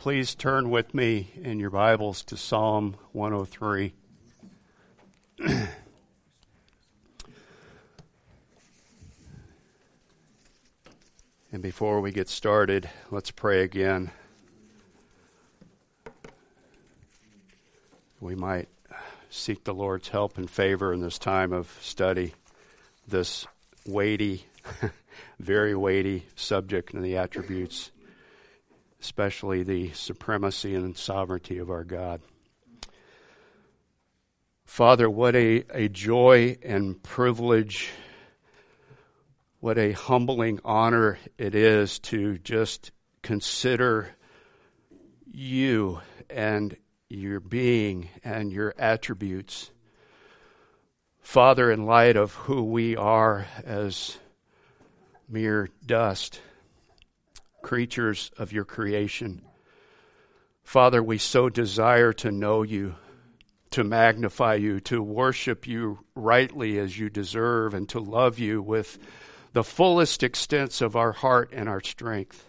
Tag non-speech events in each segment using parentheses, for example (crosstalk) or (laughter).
Please turn with me in your Bibles to Psalm 103. (clears throat) and before we get started, let's pray again. We might seek the Lord's help and favor in this time of study, this weighty, (laughs) very weighty subject and the attributes especially the supremacy and sovereignty of our God. Father, what a, a joy and privilege, what a humbling honor it is to just consider you and your being and your attributes. Father, in light of who we are as mere dust, creatures of your creation. Father, we so desire to know you, to magnify you, to worship you rightly as you deserve, and to love you with the fullest extents of our heart and our strength.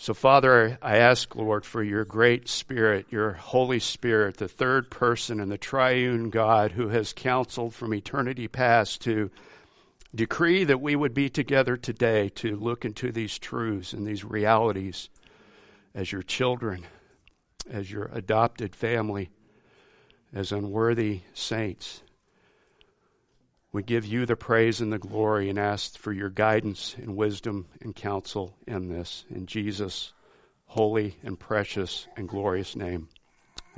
So, Father, I ask, Lord, for your great Spirit, your Holy Spirit, the third person and the triune God who has counseled from eternity past to decree that we would be together today to look into these truths and these realities as your children, as your adopted family, as unworthy saints. We give you the praise and the glory and ask for your guidance and wisdom and counsel in this. In Jesus' holy and precious and glorious name.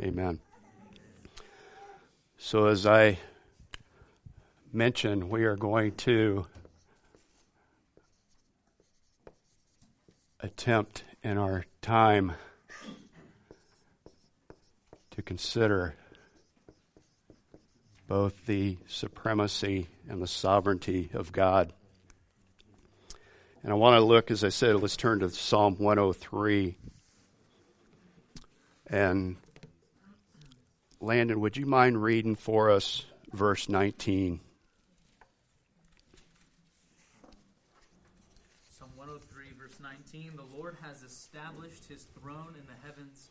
Amen. So, as I mentioned, we are going to attempt in our time to consider both the supremacy and the sovereignty of God. And I want to look, as I said, let's turn to Psalm 103. And Landon, would you mind reading for us verse 19? 19, the Lord has established his throne in the heavens,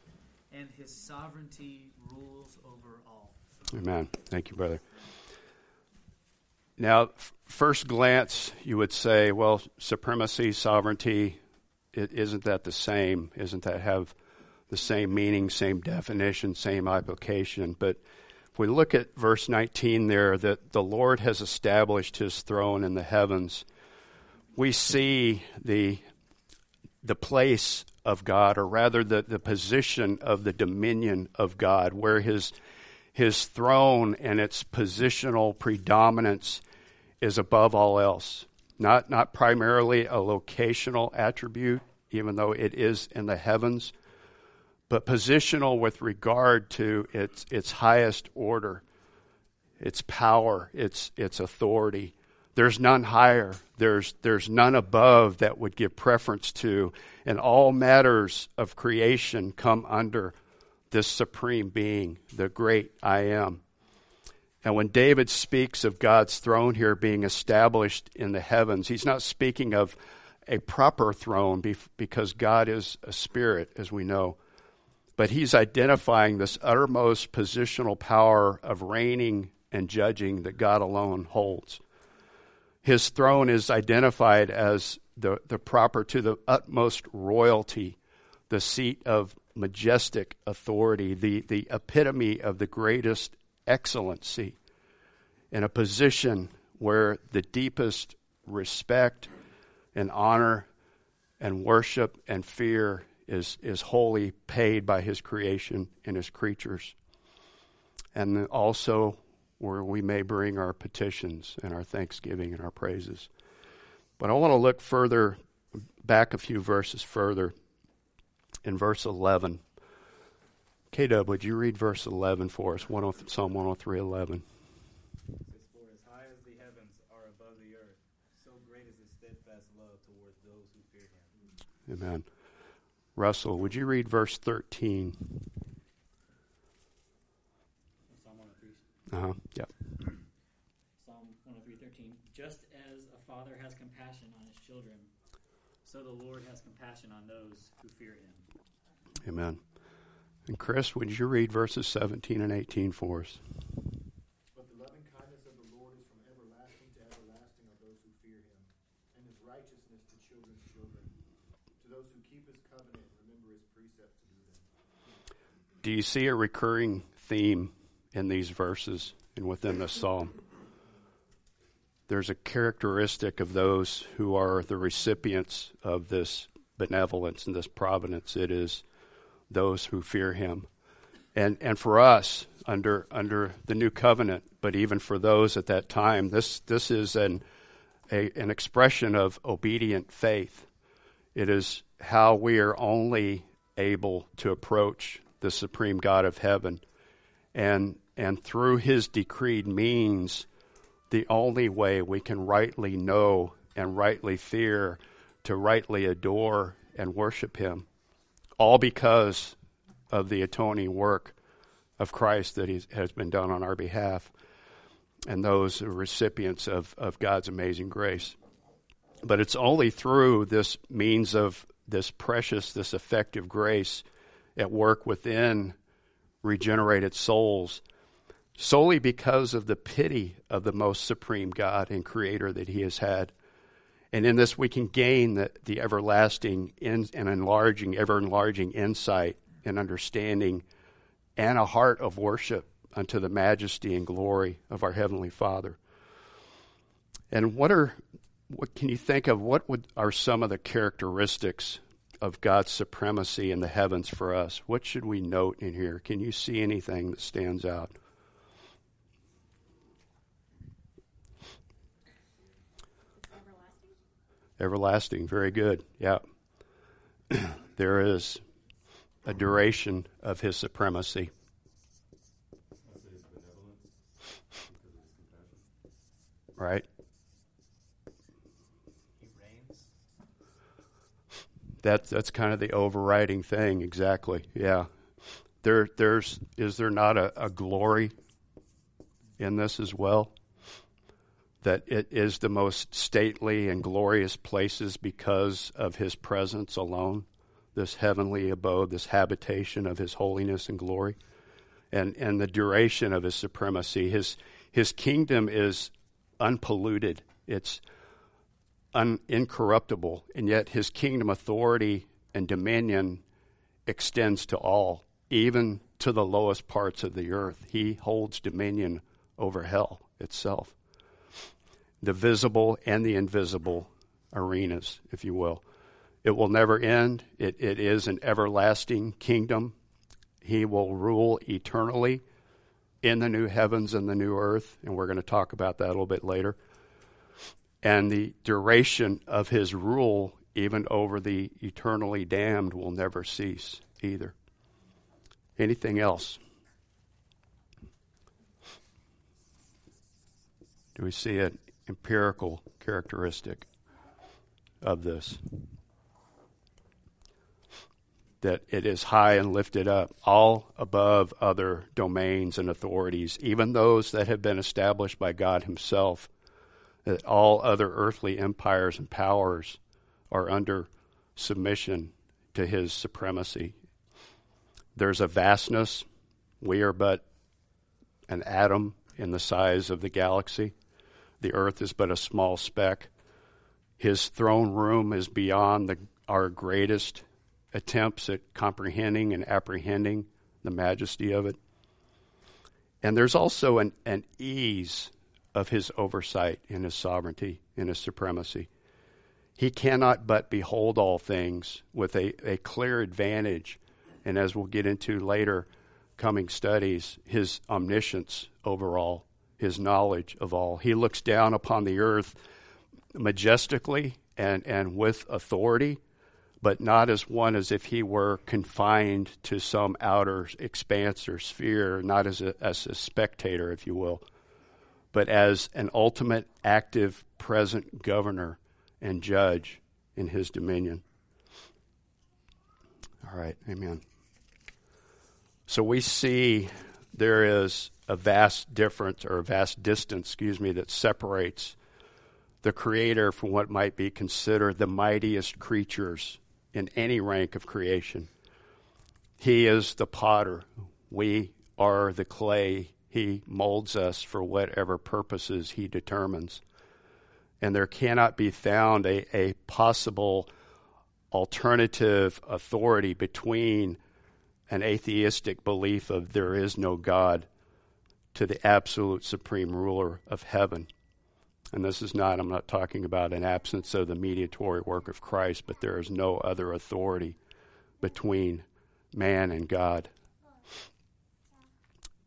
and his sovereignty rules over all. Amen. Thank you, brother. Now, first glance, you would say, well, supremacy, sovereignty, isn't that the same? Isn't that have the same meaning, same definition, same application? But if we look at verse 19 there, that the Lord has established his throne in the heavens, we see the the place of God, or rather the, the position of the dominion of God, where his, his throne and its positional predominance is above all else. Not, not primarily a locational attribute, even though it is in the heavens, but positional with regard to its, its highest order, its power, its, its authority. There's none higher. There's, there's none above that would give preference to. And all matters of creation come under this supreme being, the great I am. And when David speaks of God's throne here being established in the heavens, he's not speaking of a proper throne because God is a spirit, as we know. But he's identifying this uttermost positional power of reigning and judging that God alone holds. His throne is identified as the, the proper to the utmost royalty, the seat of majestic authority, the, the epitome of the greatest excellency, in a position where the deepest respect and honor and worship and fear is, is wholly paid by his creation and his creatures. And also where we may bring our petitions and our thanksgiving and our praises. But I want to look further, back a few verses further, in verse 11. K Dub, would you read verse 11 for us? Oh Psalm 103 11. Amen. Russell, would you read verse 13? Uh-huh. Yeah. Psalm 103:13. Just as a father has compassion on his children, so the Lord has compassion on those who fear him. Amen. And Chris, would you read verses 17 and 18 for us? But the loving kindness of the Lord is from everlasting to everlasting of those who fear him, and his righteousness to children's children, to those who keep his covenant and remember his precepts to do them. Do you see a recurring theme in these verses and within this psalm? There's a characteristic of those who are the recipients of this benevolence and this providence. It is those who fear him. And, and for us, under, under the new covenant, but even for those at that time, this, this is an, a, an expression of obedient faith. It is how we are only able to approach the supreme God of heaven. And, and through his decreed means, the only way we can rightly know and rightly fear, to rightly adore and worship Him, all because of the atoning work of Christ that has been done on our behalf, and those recipients of, of God's amazing grace. But it's only through this means of this precious, this effective grace at work within regenerated souls solely because of the pity of the most supreme God and creator that he has had. And in this, we can gain the, the everlasting in, and enlarging, ever enlarging insight and understanding and a heart of worship unto the majesty and glory of our Heavenly Father. And what are, what can you think of, what would, are some of the characteristics of God's supremacy in the heavens for us? What should we note in here? Can you see anything that stands out? Everlasting, Everlasting. very good. Yeah. (clears throat) there is a duration of his supremacy. Right? He reigns. That, that's kind of the overriding thing, exactly. Yeah. There, there's, is there not a, a glory in this as well? that it is the most stately and glorious places because of his presence alone, this heavenly abode, this habitation of his holiness and glory, and, and the duration of his supremacy. His, his kingdom is unpolluted, it's un, incorruptible, and yet his kingdom authority and dominion extends to all, even to the lowest parts of the earth. He holds dominion over hell itself the visible and the invisible arenas, if you will. It will never end. It, it is an everlasting kingdom. He will rule eternally in the new heavens and the new earth, and we're going to talk about that a little bit later. And the duration of his rule, even over the eternally damned, will never cease either. Anything else? Do we see an empirical characteristic of this. That it is high and lifted up, all above other domains and authorities, even those that have been established by God Himself, that all other earthly empires and powers are under submission to His supremacy. There's a vastness. We are but an atom in the size of the galaxy. The earth is but a small speck. His throne room is beyond the, our greatest attempts at comprehending and apprehending the majesty of it. And there's also an, an ease of his oversight in his sovereignty, in his supremacy. He cannot but behold all things with a, a clear advantage, and as we'll get into later coming studies, his omniscience over all his knowledge of all. He looks down upon the earth majestically and, and with authority, but not as one as if he were confined to some outer expanse or sphere, not as a, as a spectator, if you will, but as an ultimate, active, present governor and judge in his dominion. All right, amen. So we see there is a vast difference or a vast distance, excuse me, that separates the Creator from what might be considered the mightiest creatures in any rank of creation. He is the potter. We are the clay. He molds us for whatever purposes He determines. And there cannot be found a, a possible alternative authority between an atheistic belief of there is no God to the absolute supreme ruler of heaven. And this is not, I'm not talking about an absence of the mediatory work of Christ, but there is no other authority between man and God.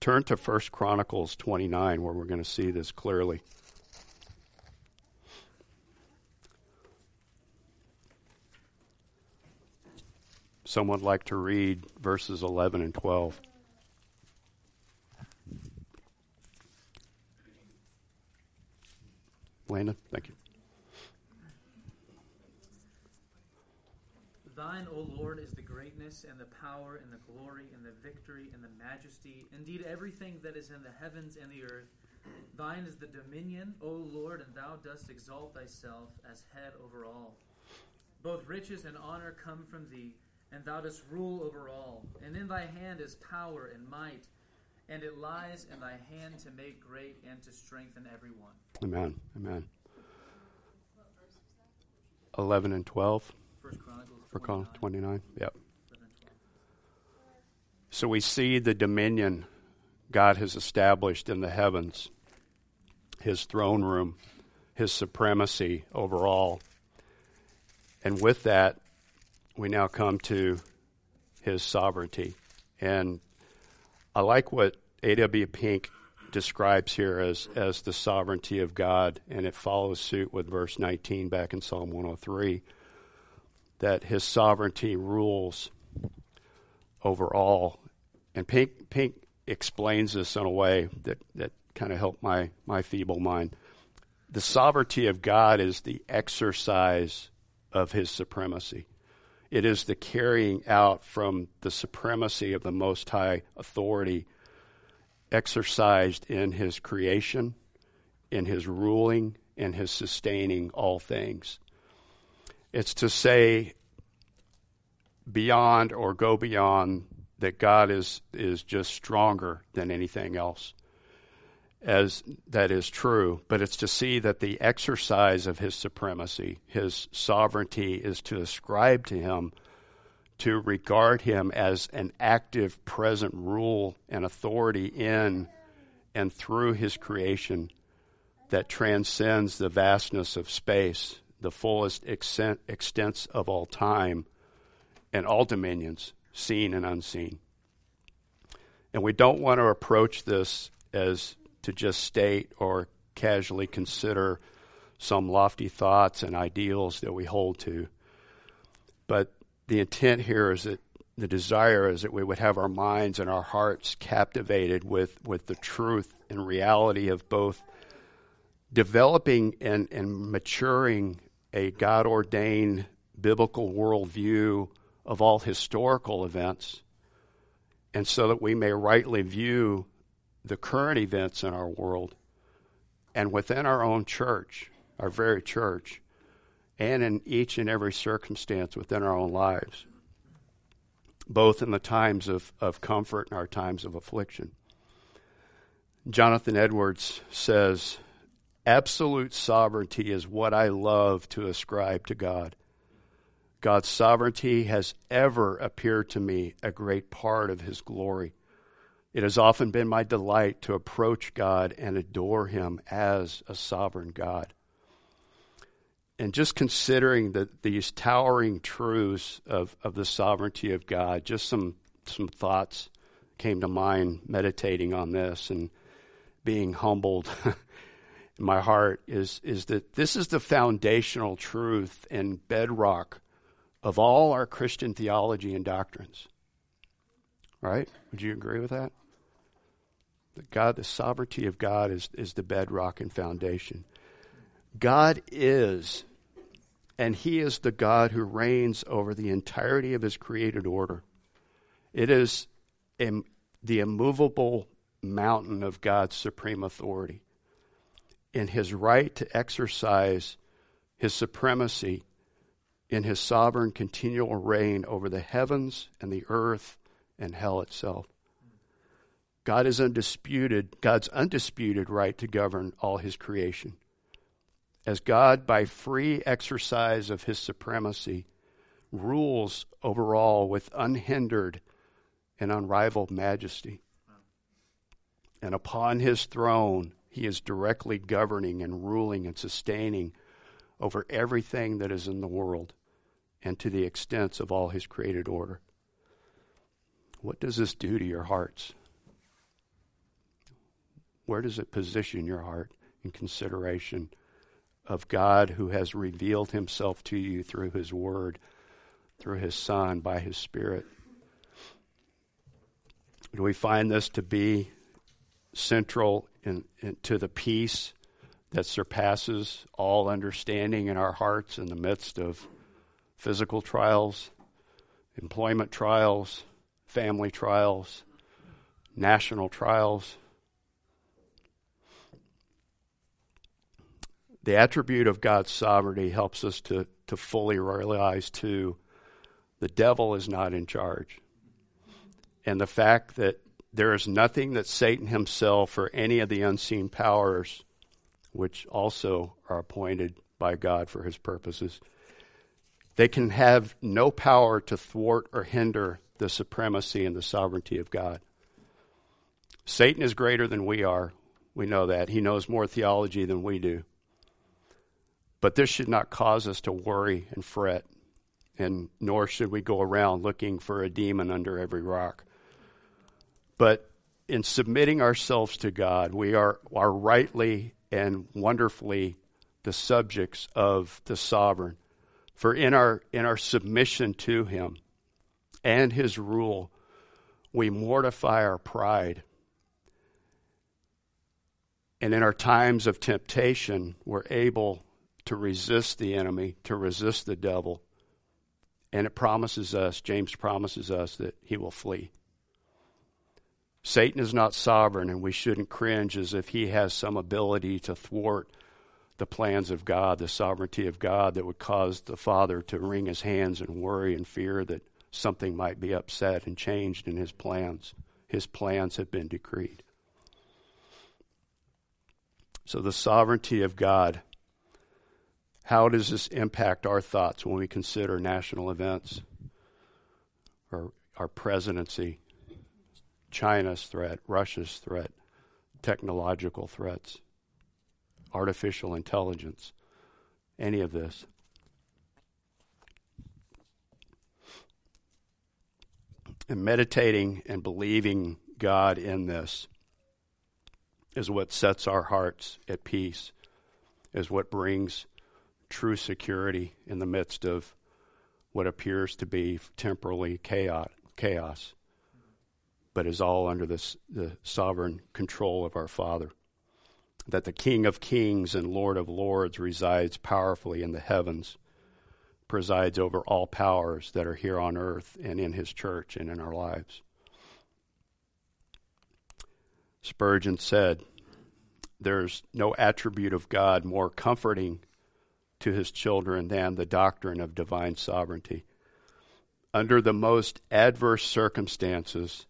Turn to 1 Chronicles 29, where we're going to see this clearly. Someone like to read verses 11 and 12. Landon, thank you. Thine, O Lord, is the greatness and the power and the glory and the victory and the majesty, indeed everything that is in the heavens and the earth. Thine is the dominion, O Lord, and thou dost exalt thyself as head over all. Both riches and honor come from thee, and thou dost rule over all. And in thy hand is power and might, and it lies in thy hand to make great and to strengthen everyone. Amen. Amen. 11 and 12. First Chronicles For call 29, 29. Yep. 11 and 12. So we see the dominion God has established in the heavens, his throne room, his supremacy over all. And with that, we now come to his sovereignty. And I like what A.W. Pink describes here as, as the sovereignty of God, and it follows suit with verse 19 back in Psalm 103 that his sovereignty rules over all. And Pink, Pink explains this in a way that, that kind of helped my, my feeble mind. The sovereignty of God is the exercise of his supremacy. It is the carrying out from the supremacy of the Most High authority exercised in his creation, in his ruling, in his sustaining all things. It's to say beyond or go beyond that God is, is just stronger than anything else. As that is true, but it's to see that the exercise of his supremacy, his sovereignty, is to ascribe to him, to regard him as an active, present rule and authority in and through his creation that transcends the vastness of space, the fullest extent, extents of all time, and all dominions, seen and unseen. And we don't want to approach this as to just state or casually consider some lofty thoughts and ideals that we hold to. But the intent here is that the desire is that we would have our minds and our hearts captivated with, with the truth and reality of both developing and, and maturing a God ordained biblical worldview of all historical events, and so that we may rightly view the current events in our world and within our own church, our very church, and in each and every circumstance within our own lives, both in the times of, of comfort and our times of affliction. Jonathan Edwards says, Absolute sovereignty is what I love to ascribe to God. God's sovereignty has ever appeared to me a great part of His glory. It has often been my delight to approach God and adore Him as a sovereign God. And just considering the, these towering truths of, of the sovereignty of God, just some, some thoughts came to mind meditating on this and being humbled (laughs) in my heart is, is that this is the foundational truth and bedrock of all our Christian theology and doctrines. Right? Would you agree with that? That God, the sovereignty of God is, is the bedrock and foundation. God is, and He is the God who reigns over the entirety of His created order. It is Im, the immovable mountain of God's supreme authority in His right to exercise His supremacy in His sovereign continual reign over the heavens and the earth and hell itself. God is undisputed, God's undisputed right to govern all his creation. As God, by free exercise of his supremacy, rules over all with unhindered and unrivaled majesty. And upon his throne, he is directly governing and ruling and sustaining over everything that is in the world and to the extents of all his created order. What does this do to your hearts? Where does it position your heart in consideration of God who has revealed himself to you through his word, through his Son, by his Spirit? Do we find this to be central in, in, to the peace that surpasses all understanding in our hearts in the midst of physical trials, employment trials, family trials, national trials? the attribute of God's sovereignty helps us to, to fully realize, too, the devil is not in charge. And the fact that there is nothing that Satan himself or any of the unseen powers, which also are appointed by God for his purposes, they can have no power to thwart or hinder the supremacy and the sovereignty of God. Satan is greater than we are. We know that. He knows more theology than we do. But this should not cause us to worry and fret, and nor should we go around looking for a demon under every rock. But in submitting ourselves to God, we are, are rightly and wonderfully the subjects of the sovereign. For in our, in our submission to Him and His rule, we mortify our pride. And in our times of temptation, we're able to resist the enemy, to resist the devil. And it promises us, James promises us, that he will flee. Satan is not sovereign, and we shouldn't cringe as if he has some ability to thwart the plans of God, the sovereignty of God that would cause the Father to wring his hands and worry and fear that something might be upset and changed in his plans. His plans have been decreed. So the sovereignty of God how does this impact our thoughts when we consider national events or our presidency, China's threat, Russia's threat, technological threats, artificial intelligence, any of this? And meditating and believing God in this is what sets our hearts at peace, is what brings true security in the midst of what appears to be temporally chaos, chaos but is all under this, the sovereign control of our Father. That the King of kings and Lord of lords resides powerfully in the heavens, presides over all powers that are here on earth and in his church and in our lives. Spurgeon said, There's no attribute of God more comforting to his children than the doctrine of divine sovereignty. Under the most adverse circumstances,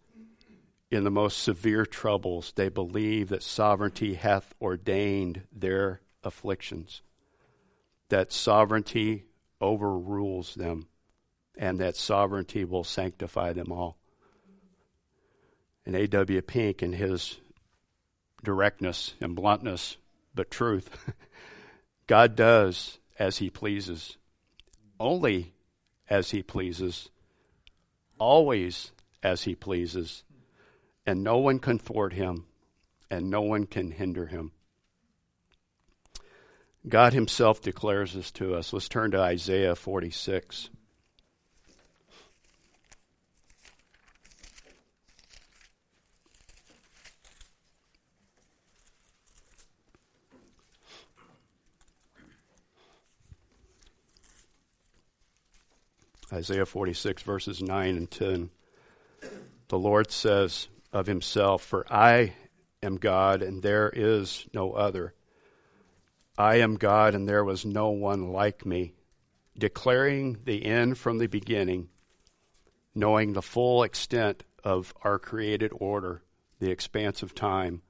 in the most severe troubles, they believe that sovereignty hath ordained their afflictions, that sovereignty overrules them, and that sovereignty will sanctify them all. And A.W. Pink, in his directness and bluntness, but truth, (laughs) God does as he pleases, only as he pleases, always as he pleases, and no one can thwart him, and no one can hinder him. God himself declares this to us. Let's turn to Isaiah 46. Isaiah 46, verses 9 and 10. The Lord says of himself, For I am God, and there is no other. I am God, and there was no one like me, declaring the end from the beginning, knowing the full extent of our created order, the expanse of time,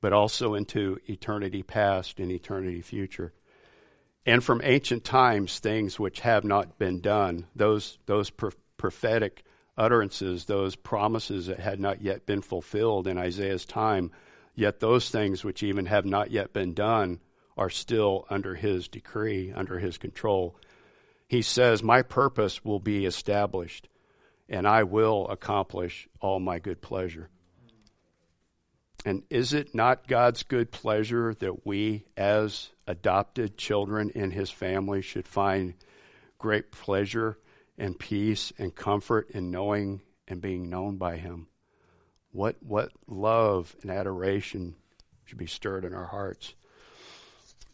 but also into eternity past and eternity future. And from ancient times, things which have not been done, those, those prophetic utterances, those promises that had not yet been fulfilled in Isaiah's time, yet those things which even have not yet been done are still under his decree, under his control. He says, My purpose will be established, and I will accomplish all my good pleasure. And is it not God's good pleasure that we, as adopted children in his family, should find great pleasure and peace and comfort in knowing and being known by him? What, what love and adoration should be stirred in our hearts?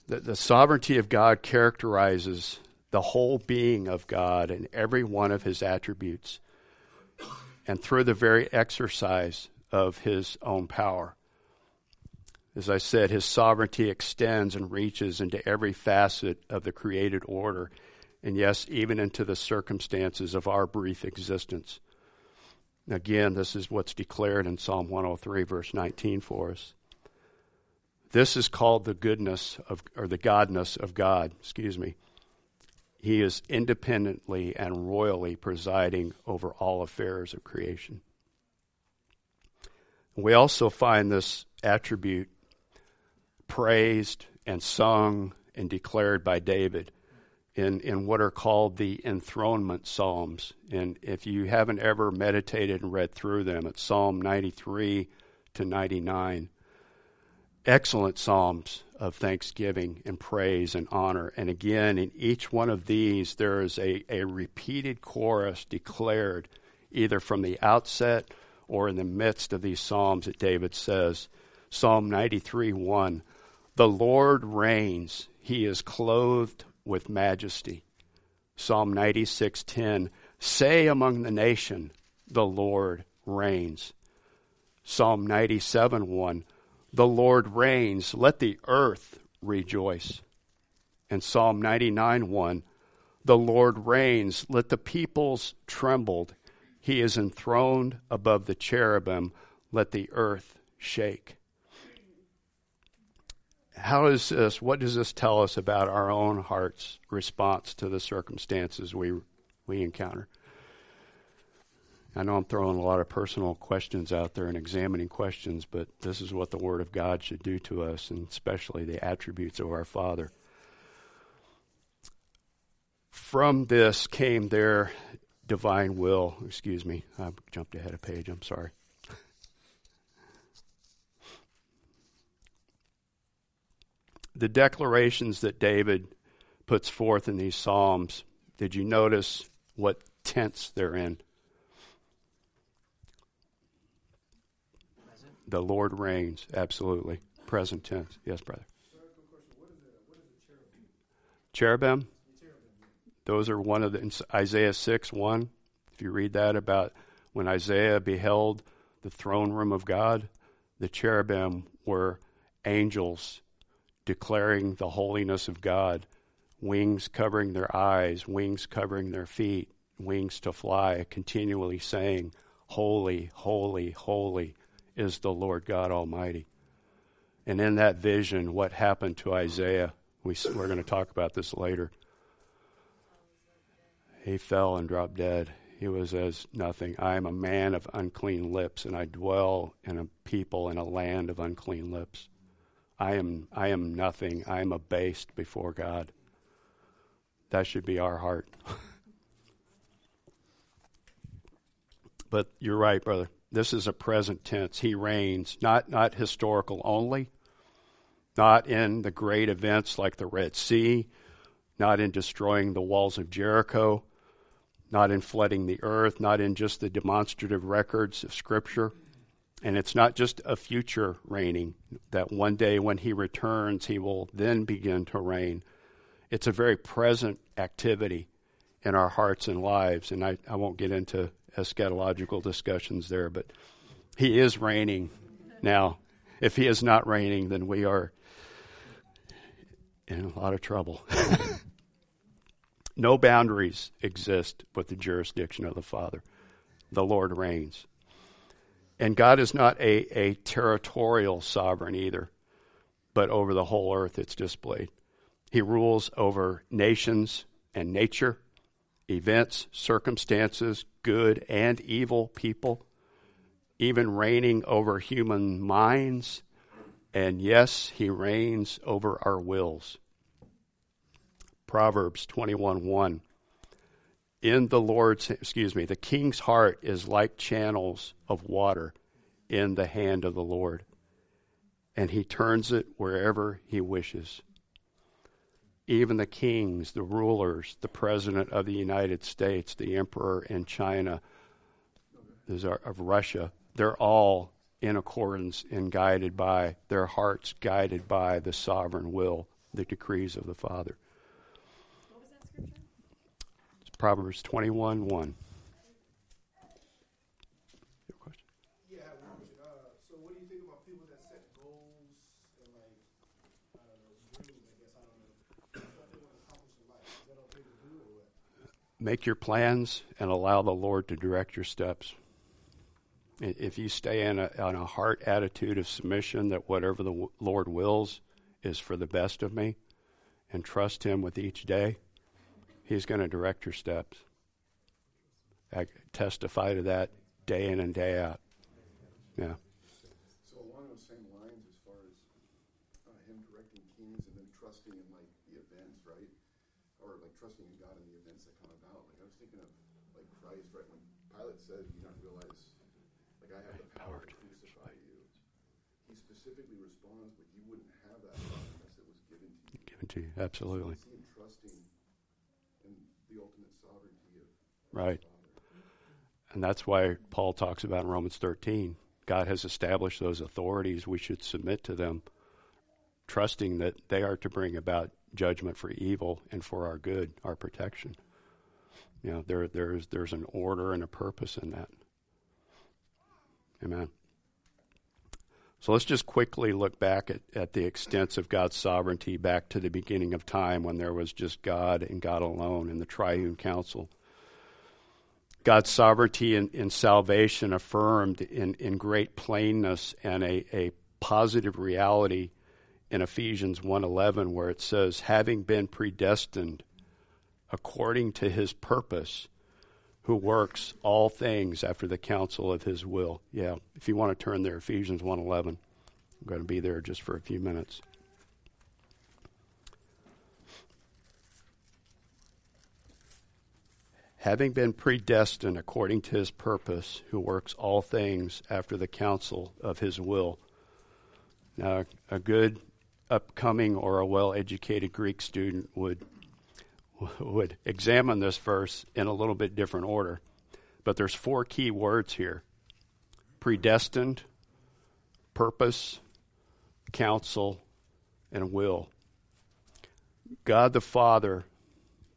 The, the sovereignty of God characterizes the whole being of God and every one of his attributes, and through the very exercise of his own power. As I said, his sovereignty extends and reaches into every facet of the created order, and yes, even into the circumstances of our brief existence. Again, this is what's declared in Psalm 103, verse 19 for us. This is called the goodness of, or the godness of God, excuse me. He is independently and royally presiding over all affairs of creation. We also find this attribute praised and sung and declared by David in, in what are called the enthronement psalms. And if you haven't ever meditated and read through them, it's Psalm 93 to 99 excellent psalms of thanksgiving and praise and honor. And again, in each one of these, there is a, a repeated chorus declared either from the outset or in the midst of these psalms that David says. Psalm 93 1 The Lord reigns, he is clothed with majesty. Psalm 96:10 Say among the nation, the Lord reigns. Psalm 97 1 the Lord reigns. Let the earth rejoice. And Psalm 99 1 The Lord reigns. Let the peoples tremble. He is enthroned above the cherubim. Let the earth shake. How is this? What does this tell us about our own heart's response to the circumstances we, we encounter? I know I'm throwing a lot of personal questions out there and examining questions, but this is what the Word of God should do to us, and especially the attributes of our Father. From this came their divine will. Excuse me, I jumped ahead of page. I'm sorry. The declarations that David puts forth in these Psalms, did you notice what tense they're in? The Lord reigns, absolutely. Present tense. Yes, brother. cherubim? Those are one of the Isaiah 6 1. If you read that about when Isaiah beheld the throne room of God, the cherubim were angels declaring the holiness of God, wings covering their eyes, wings covering their feet, wings to fly, continually saying, Holy, holy, holy is the Lord God Almighty. And in that vision, what happened to Isaiah, we, we're going to talk about this later. He fell and dropped dead. He was as nothing. I am a man of unclean lips, and I dwell in a people in a land of unclean lips. I am, I am nothing. I am abased before God. That should be our heart. (laughs) but you're right, brother. This is a present tense. He reigns, not, not historical only, not in the great events like the Red Sea, not in destroying the walls of Jericho, not in flooding the earth, not in just the demonstrative records of Scripture. And it's not just a future reigning, that one day when he returns, he will then begin to reign. It's a very present activity in our hearts and lives. And I, I won't get into eschatological discussions there, but he is reigning now. If he is not reigning, then we are in a lot of trouble. (laughs) no boundaries exist with the jurisdiction of the Father. The Lord reigns. And God is not a, a territorial sovereign either, but over the whole earth it's displayed. He rules over nations and nature, events, circumstances, good and evil people, even reigning over human minds. And yes, he reigns over our wills. Proverbs 21 1. In the Lord's, excuse me, the king's heart is like channels of water in the hand of the Lord, and he turns it wherever he wishes even the kings, the rulers, the president of the United States, the emperor in China, of Russia, they're all in accordance and guided by their hearts, guided by the sovereign will, the decrees of the Father. What was that scripture? It's Proverbs 21 1. Yeah, uh, so what do you think about people that set goals and like, I don't know, dreams, I guess, I don't know, what they want to accomplish in life? Is that okay to do or what? Make your plans and allow the Lord to direct your steps. If you stay in a, on a heart attitude of submission that whatever the Lord wills is for the best of me and trust Him with each day, He's going to direct your steps. I testify to that day in and day out. Yeah. So along those same lines, as far as uh, him directing kings and then trusting in like the events, right? Or like trusting in God in the events that come about. Like I was thinking of like Christ, right? When Pilate said, "You don't realize, like I have the power to crucify you." He specifically responds, "But you wouldn't have that power unless it was given to you." Given to you. Absolutely. So I see him trusting in the ultimate sovereignty of Right. And that's why Paul talks about in Romans 13. God has established those authorities. We should submit to them, trusting that they are to bring about judgment for evil and for our good, our protection. You know, there, there's, there's an order and a purpose in that. Amen. So let's just quickly look back at, at the extents of God's sovereignty back to the beginning of time when there was just God and God alone in the triune council. God's sovereignty in salvation affirmed in, in great plainness and a, a positive reality in Ephesians 1.11 where it says, having been predestined according to his purpose, who works all things after the counsel of his will. Yeah, if you want to turn there, Ephesians 1.11. I'm going to be there just for a few minutes. Having been predestined according to his purpose, who works all things after the counsel of his will. Now, a good upcoming or a well educated Greek student would, would examine this verse in a little bit different order. But there's four key words here predestined, purpose, counsel, and will. God the Father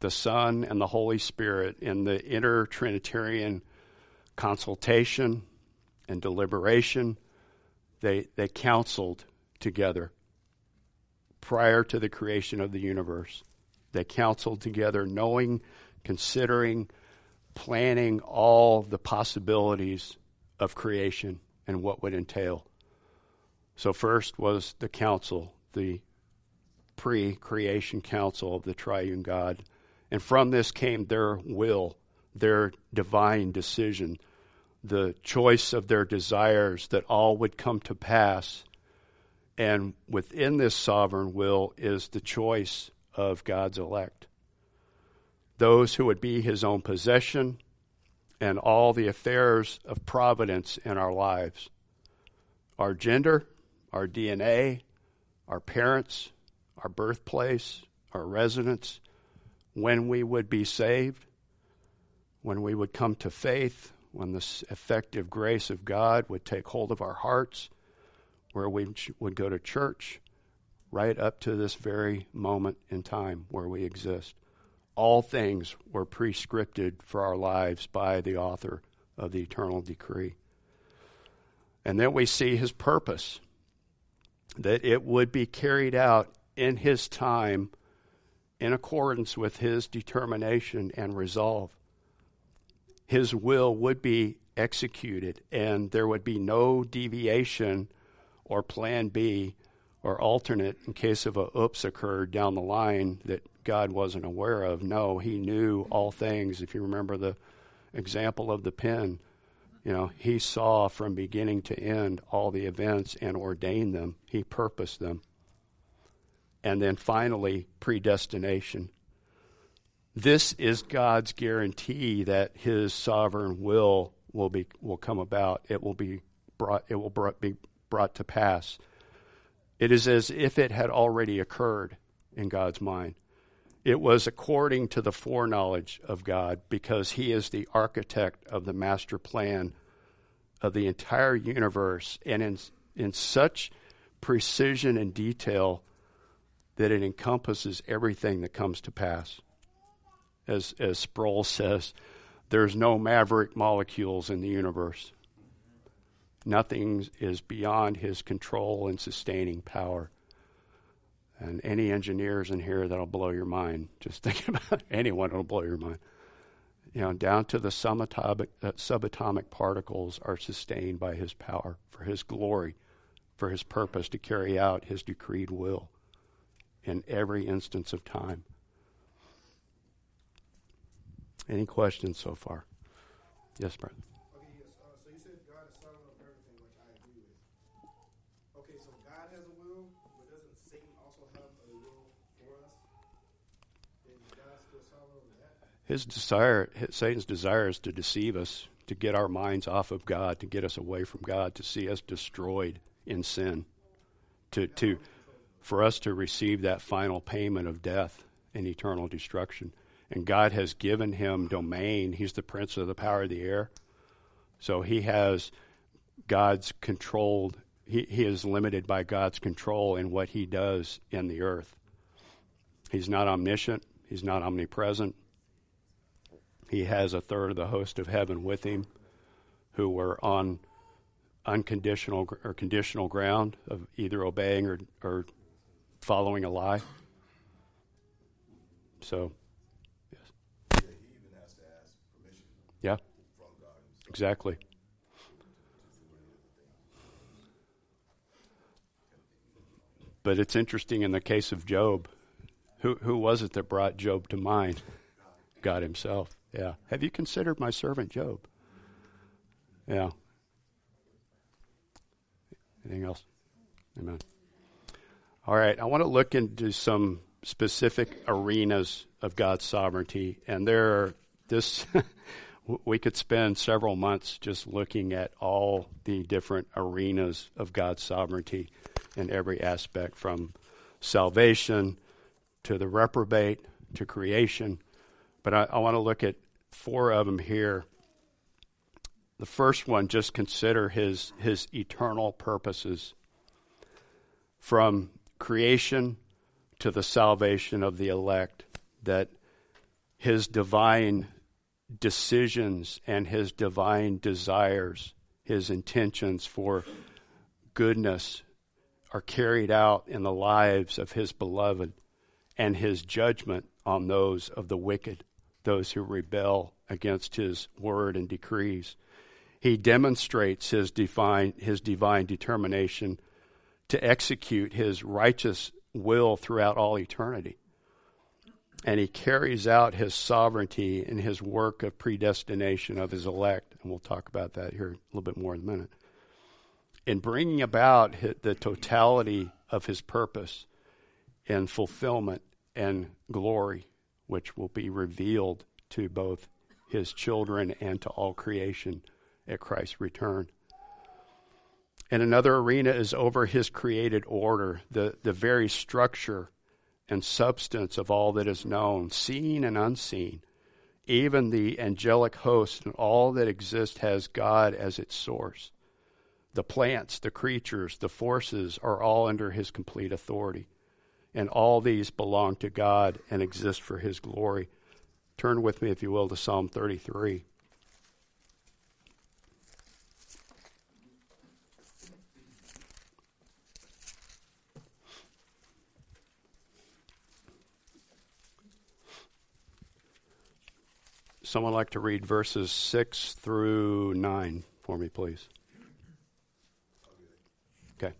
the Son and the Holy Spirit in the inner Trinitarian consultation and deliberation, they, they counseled together prior to the creation of the universe. They counseled together, knowing, considering, planning all the possibilities of creation and what would entail. So, first was the council, the pre creation council of the triune God. And from this came their will, their divine decision, the choice of their desires that all would come to pass. And within this sovereign will is the choice of God's elect. Those who would be his own possession and all the affairs of providence in our lives. Our gender, our DNA, our parents, our birthplace, our residence, when we would be saved, when we would come to faith, when the effective grace of God would take hold of our hearts, where we would go to church, right up to this very moment in time where we exist. All things were prescripted for our lives by the author of the eternal decree. And then we see his purpose, that it would be carried out in his time in accordance with his determination and resolve. His will would be executed, and there would be no deviation or plan B or alternate in case of a oops occurred down the line that God wasn't aware of. No, He knew all things. If you remember the example of the pen, you know, He saw from beginning to end all the events and ordained them, He purposed them. And then finally, predestination. This is God's guarantee that His sovereign will will be will come about. It will be brought. It will brought, be brought to pass. It is as if it had already occurred in God's mind. It was according to the foreknowledge of God because He is the architect of the master plan of the entire universe and in, in such precision and detail that it encompasses everything that comes to pass. As, as Sproul says, there's no maverick molecules in the universe. Nothing is beyond his control and sustaining power. And any engineers in here that'll blow your mind, (laughs) just think about anyone that'll blow your mind. You know, down to the subatomic, uh, subatomic particles are sustained by his power for his glory, for his purpose to carry out his decreed will in every instance of time. Any questions so far? Yes, brother. Okay, yes. Uh, so you said God is sovereign over everything, which I agree with. Okay, so God has a will, but doesn't Satan also have a will for us? Is God still sovereign over that? His desire, Satan's desire is to deceive us, to get our minds off of God, to get us away from God, to see us destroyed in sin, to, to, for us to receive that final payment of death and eternal destruction. And God has given him domain. He's the prince of the power of the air. So he has God's controlled, he, he is limited by God's control in what he does in the earth. He's not omniscient, he's not omnipresent. He has a third of the host of heaven with him who were on unconditional or conditional ground of either obeying or, or following a lie. So, yes. Yeah, exactly. But it's interesting in the case of Job. Who, who was it that brought Job to mind? God himself. Yeah. Have you considered my servant Job? Yeah. Anything else? Amen. All right. I want to look into some specific arenas of God's sovereignty. And there are this, (laughs) we could spend several months just looking at all the different arenas of God's sovereignty in every aspect from salvation to the reprobate to creation. But I, I want to look at four of them here. The first one, just consider his, his eternal purposes from creation to the salvation of the elect, that his divine decisions and his divine desires, his intentions for goodness are carried out in the lives of his beloved and his judgment on those of the wicked, those who rebel against his word and decrees. He demonstrates his divine, his divine determination to execute his righteous will throughout all eternity. And he carries out his sovereignty in his work of predestination of his elect. And we'll talk about that here a little bit more in a minute. In bringing about the totality of his purpose and fulfillment and glory, which will be revealed to both his children and to all creation at Christ's return. And another arena is over his created order, the, the very structure and substance of all that is known, seen and unseen. Even the angelic host and all that exists has God as its source. The plants, the creatures, the forces are all under his complete authority. And all these belong to God and exist for his glory. Turn with me, if you will, to Psalm 33. Someone like to read verses 6 through 9 for me, please? Okay.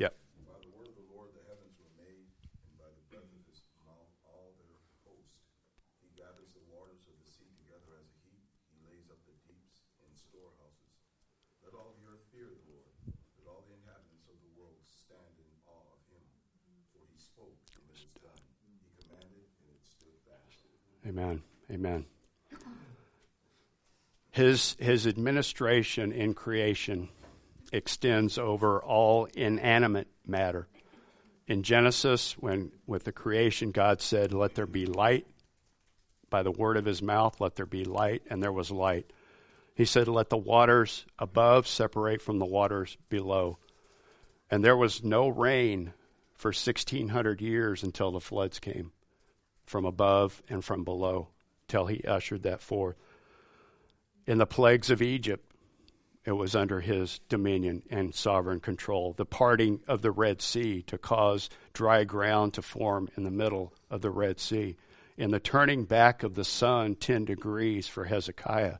Yep. By the word of the Lord the heavens were made, and by the breath of his mouth all their host. He gathers the waters of the sea together as a heap. He lays up the deeps in storehouses. Let all the earth fear the Lord. Let all the inhabitants of the world stand in awe of him. For he spoke, and it is done. He commanded, and it stood fast. Amen. Amen. His, his administration in creation extends over all inanimate matter. In Genesis, when with the creation, God said, Let there be light. By the word of his mouth, let there be light, and there was light. He said, Let the waters above separate from the waters below. And there was no rain for 1600 years until the floods came from above and from below till he ushered that forth. In the plagues of Egypt, it was under his dominion and sovereign control. The parting of the Red Sea to cause dry ground to form in the middle of the Red Sea. In the turning back of the sun 10 degrees for Hezekiah.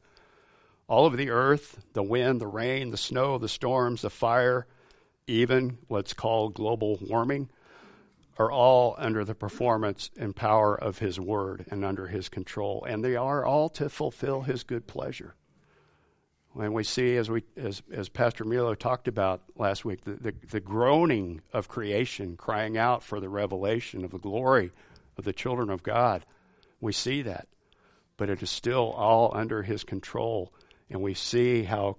All of the earth, the wind, the rain, the snow, the storms, the fire, even what's called global warming, are all under the performance and power of his word and under his control and they are all to fulfill his good pleasure. And we see as we as, as pastor milo talked about last week the, the, the groaning of creation crying out for the revelation of the glory of the children of god we see that. But it is still all under his control and we see how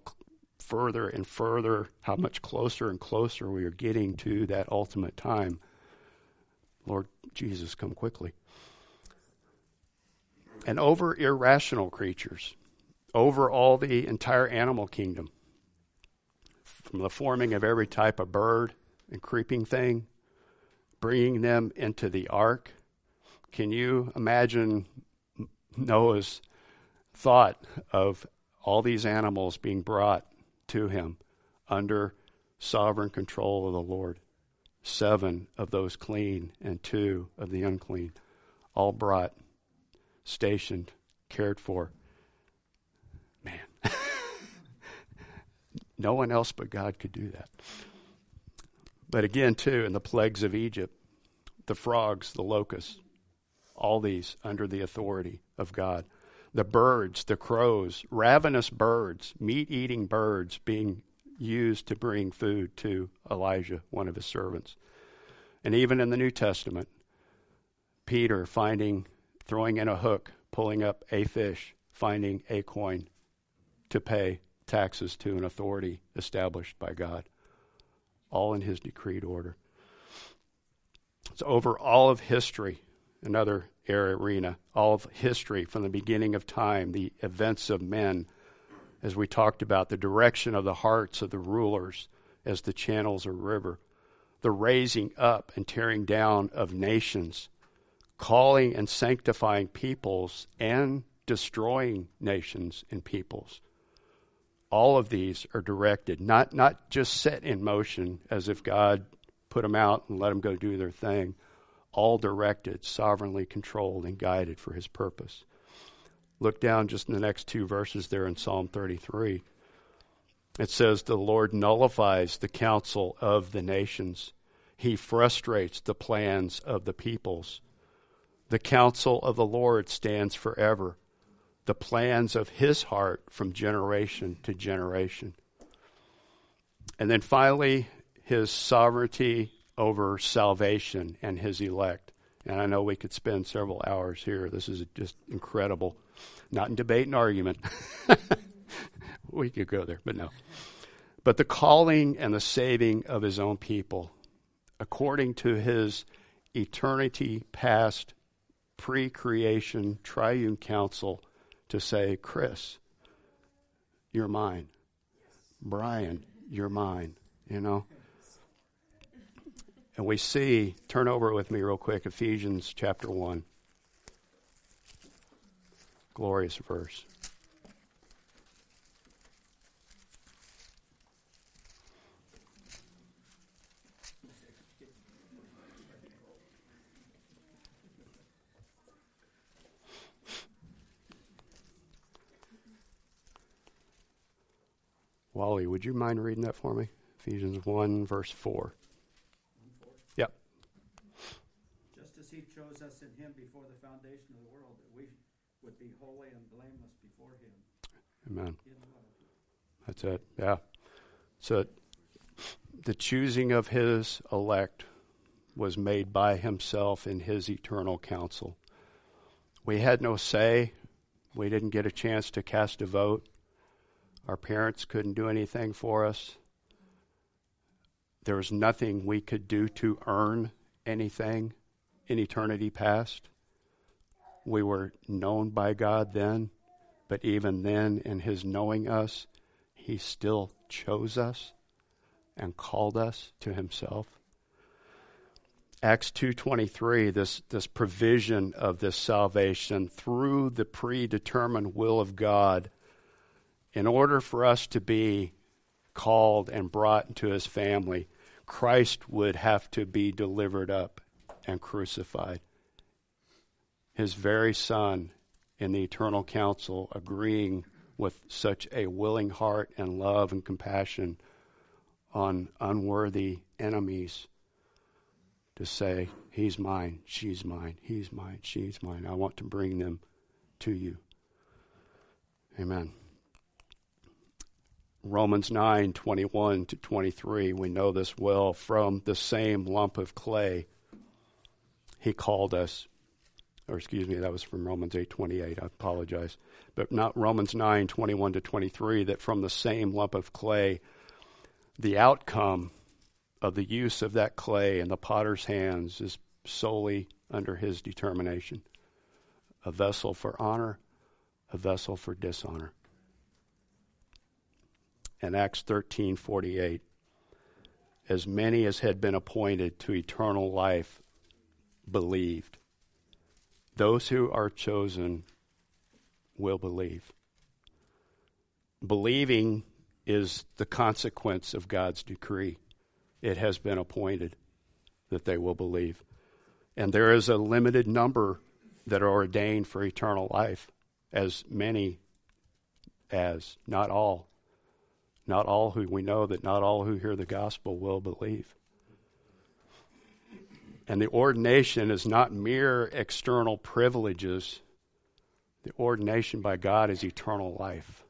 further and further how much closer and closer we are getting to that ultimate time Lord Jesus, come quickly. And over irrational creatures, over all the entire animal kingdom, from the forming of every type of bird and creeping thing, bringing them into the ark. Can you imagine Noah's thought of all these animals being brought to him under sovereign control of the Lord? Seven of those clean and two of the unclean, all brought, stationed, cared for. Man, (laughs) no one else but God could do that. But again, too, in the plagues of Egypt, the frogs, the locusts, all these under the authority of God. The birds, the crows, ravenous birds, meat eating birds being used to bring food to Elijah, one of his servants. And even in the New Testament, Peter finding, throwing in a hook, pulling up a fish, finding a coin to pay taxes to an authority established by God, all in his decreed order. It's over all of history, another arena, all of history from the beginning of time, the events of men as we talked about, the direction of the hearts of the rulers as the channels of river, the raising up and tearing down of nations, calling and sanctifying peoples, and destroying nations and peoples. All of these are directed, not, not just set in motion as if God put them out and let them go do their thing, all directed, sovereignly controlled, and guided for his purpose. Look down just in the next two verses there in Psalm 33. It says, The Lord nullifies the counsel of the nations, He frustrates the plans of the peoples. The counsel of the Lord stands forever, the plans of His heart from generation to generation. And then finally, His sovereignty over salvation and His elect. And I know we could spend several hours here. This is just incredible not in debate and argument. (laughs) we could go there, but no. But the calling and the saving of his own people, according to his eternity past pre creation triune council, to say, Chris, you're mine. Brian, you're mine. You know? And we see, turn over with me real quick, Ephesians chapter 1 Glorious verse. Wally, would you mind reading that for me? Ephesians 1, verse 4. Yep. Just as he chose us in him before the foundation of the world, that we would be holy and blameless before him. Amen. That's it. Yeah. So the choosing of his elect was made by himself in his eternal counsel. We had no say. We didn't get a chance to cast a vote. Our parents couldn't do anything for us. There was nothing we could do to earn anything in eternity past. We were known by God then, but even then, in His knowing us, He still chose us and called us to Himself. Acts 2:23 this this provision of this salvation through the predetermined will of God in order for us to be called and brought into his family Christ would have to be delivered up and crucified his very son in the eternal council agreeing with such a willing heart and love and compassion on unworthy enemies to say, He's mine, she's mine, he's mine, she's mine. I want to bring them to you. Amen. Romans 9 21 to 23, we know this well. From the same lump of clay, He called us. Or excuse me, that was from Romans 8 28. I apologize. But not Romans 9 21 to 23, that from the same lump of clay, the outcome of the use of that clay in the potter's hands is solely under his determination. A vessel for honor, a vessel for dishonor. And Acts 13:48 As many as had been appointed to eternal life believed. Those who are chosen will believe. Believing is the consequence of God's decree it has been appointed that they will believe. And there is a limited number that are ordained for eternal life, as many as, not all. Not all who we know that not all who hear the gospel will believe. And the ordination is not mere external privileges. The ordination by God is eternal life.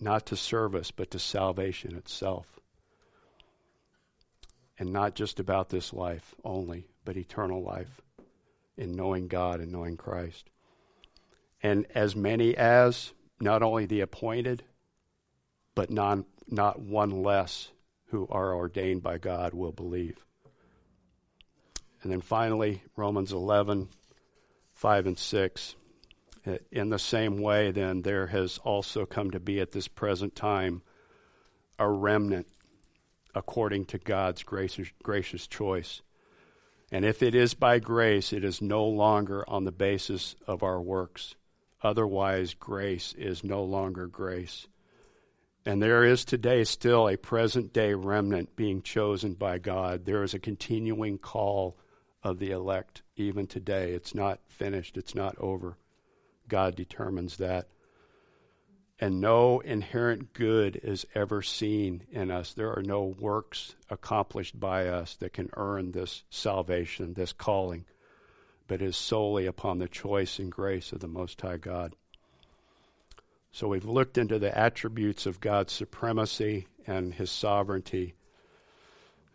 Not to service, but to salvation itself and not just about this life only, but eternal life in knowing God and knowing Christ. And as many as, not only the appointed, but non, not one less who are ordained by God will believe. And then finally, Romans 11, 5 and 6. Eh, in the same way, then, there has also come to be at this present time a remnant according to God's gracious, gracious choice. And if it is by grace, it is no longer on the basis of our works. Otherwise, grace is no longer grace. And there is today still a present day remnant being chosen by God. There is a continuing call of the elect even today. It's not finished, it's not over. God determines that and no inherent good is ever seen in us. There are no works accomplished by us that can earn this salvation, this calling, but is solely upon the choice and grace of the Most High God. So we've looked into the attributes of God's supremacy and His sovereignty.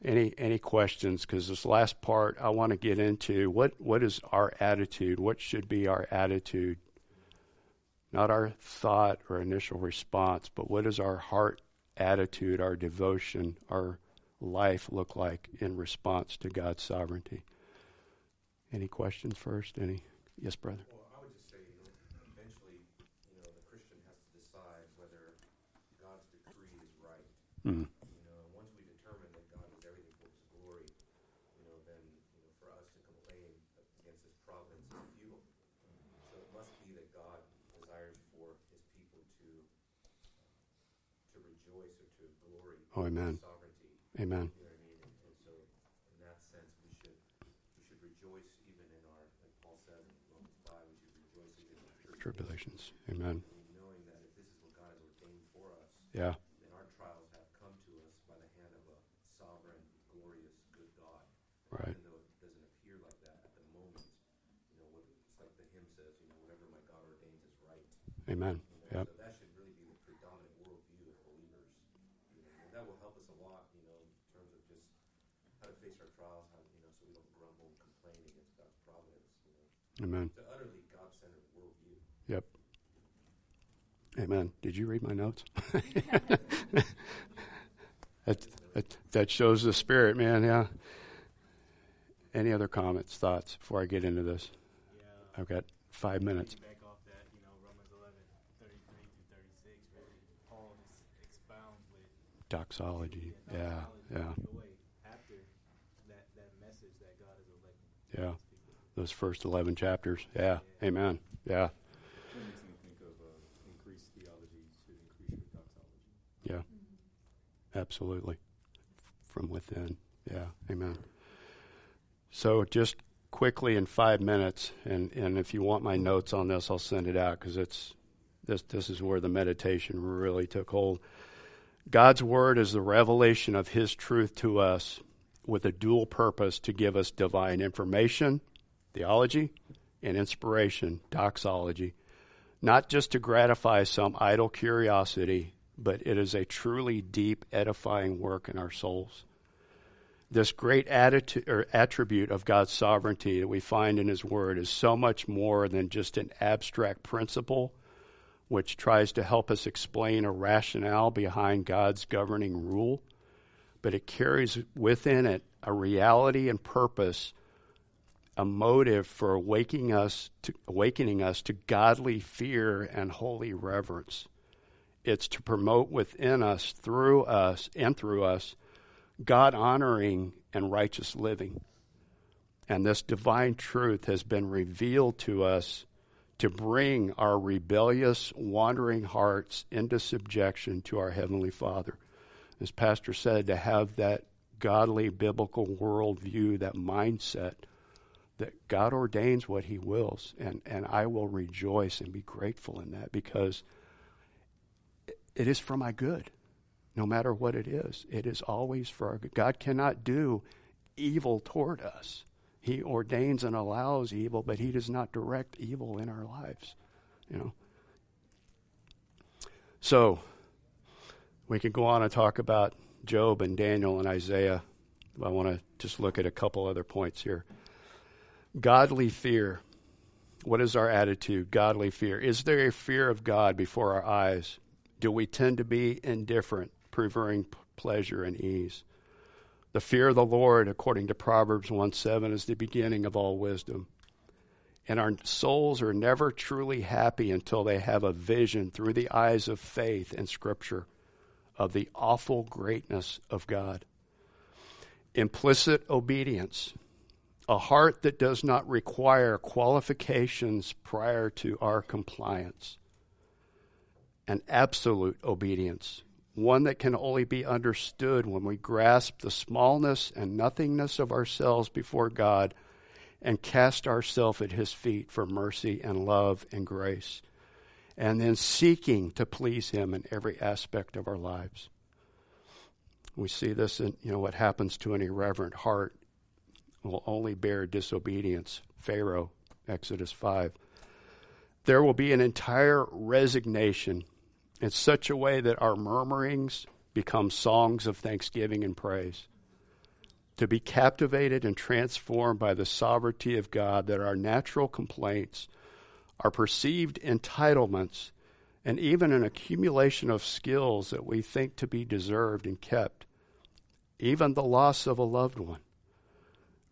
Any any questions? Because this last part I want to get into what what is our attitude? What should be our attitude not our thought or initial response, but what does our heart attitude, our devotion, our life look like in response to God's sovereignty? Any questions first? Any? Yes, brother. Well, I would just say, eventually, you know, the Christian has to decide whether God's decree is right. Mm. You know, once we determine that God is everything for His glory, you know, then you know, for us to complain against His providence is futile. So it must be that God desires for His people to to rejoice or to glory Oh, amen. in His sovereignty. Amen. You know what I mean? And, and so, in that sense, we should we should rejoice even in our, like Paul says in Romans five, we should rejoice even in our Tribulations. Amen. knowing that if this is what God has ordained for us, Yeah. And our trials have come to us by the hand of a sovereign, glorious, good God. Right. Even though it doesn't appear like that at the moment, you know, what, it's like the hymn says, you know, whatever my God ordains is right. Amen. You know, Yep. So that should really be the predominant worldview of believers. You know, and that will help us a lot, you know, in terms of just how to face our trials, how you know, so we don't grumble and complain against God's providence. You know, Amen. it's an utterly God-centered worldview. Yep. Amen. Did you read my notes? (laughs) that, that, that shows the spirit, man. Yeah. Any other comments, thoughts before I get into this? Yeah. I've got five minutes. Back off that, you know, Romans 11, 33 through 36, really, Paul just expounds with Doxology. yeah, Yeah. doxology, Yeah. joy after that, that message that God is electing. Yeah. his people. Those first 11 chapters. Yeah. Amen. Yeah. Yeah. Absolutely. From within. Yeah. Amen. So just quickly in five minutes, and, and if you want my notes on this, I'll send it out because it's this this is where the meditation really took hold. God's word is the revelation of His truth to us, with a dual purpose to give us divine information, theology, and inspiration, doxology, not just to gratify some idle curiosity, but it is a truly deep, edifying work in our souls. This great or attribute of God's sovereignty that we find in His Word is so much more than just an abstract principle which tries to help us explain a rationale behind God's governing rule, but it carries within it a reality and purpose, a motive for awakening us to, awakening us to godly fear and holy reverence. It's to promote within us, through us, and through us, God honoring and righteous living. And this divine truth has been revealed to us to bring our rebellious, wandering hearts into subjection to our Heavenly Father. As Pastor said, to have that godly biblical worldview, that mindset that God ordains what He wills. And, and I will rejoice and be grateful in that because it is for my good, no matter what it is. It is always for our good. God cannot do evil toward us. He ordains and allows evil, but He does not direct evil in our lives. You know. So we could go on and talk about Job and Daniel and Isaiah. I want to just look at a couple other points here. Godly fear. What is our attitude? Godly fear. Is there a fear of God before our eyes? Do we tend to be indifferent, preferring pleasure and ease? The fear of the Lord, according to Proverbs 1 7, is the beginning of all wisdom. And our souls are never truly happy until they have a vision through the eyes of faith and Scripture of the awful greatness of God. Implicit obedience, a heart that does not require qualifications prior to our compliance. And absolute obedience, one that can only be understood when we grasp the smallness and nothingness of ourselves before God and cast ourselves at His feet for mercy and love and grace, and then seeking to please Him in every aspect of our lives. We see this in you know what happens to an irreverent heart will only bear disobedience. Pharaoh, Exodus 5. There will be an entire resignation in such a way that our murmurings become songs of thanksgiving and praise. To be captivated and transformed by the sovereignty of God, that our natural complaints, our perceived entitlements, and even an accumulation of skills that we think to be deserved and kept, even the loss of a loved one,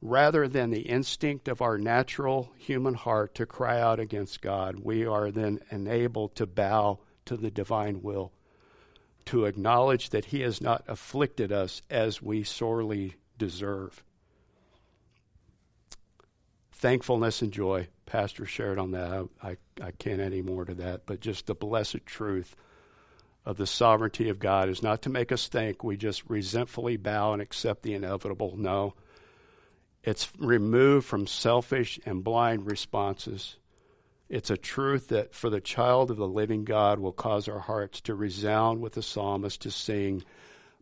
rather than the instinct of our natural human heart to cry out against God, we are then enabled to bow to the divine will, to acknowledge that He has not afflicted us as we sorely deserve. Thankfulness and joy. Pastor shared on that. I, I, I can't add any more to that, but just the blessed truth of the sovereignty of God is not to make us think we just resentfully bow and accept the inevitable. No. It's removed from selfish and blind responses It's a truth that for the child of the living God will cause our hearts to resound with the psalmist to sing,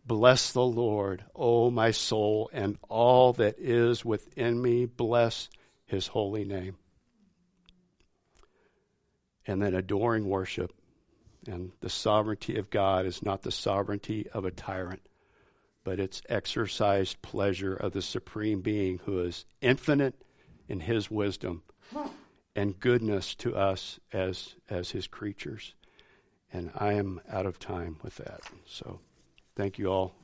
Bless the Lord, O my soul, and all that is within me, bless his holy name. And then adoring worship. And the sovereignty of God is not the sovereignty of a tyrant, but it's exercised pleasure of the supreme being who is infinite in his wisdom and goodness to us as as his creatures. And I am out of time with that. So thank you all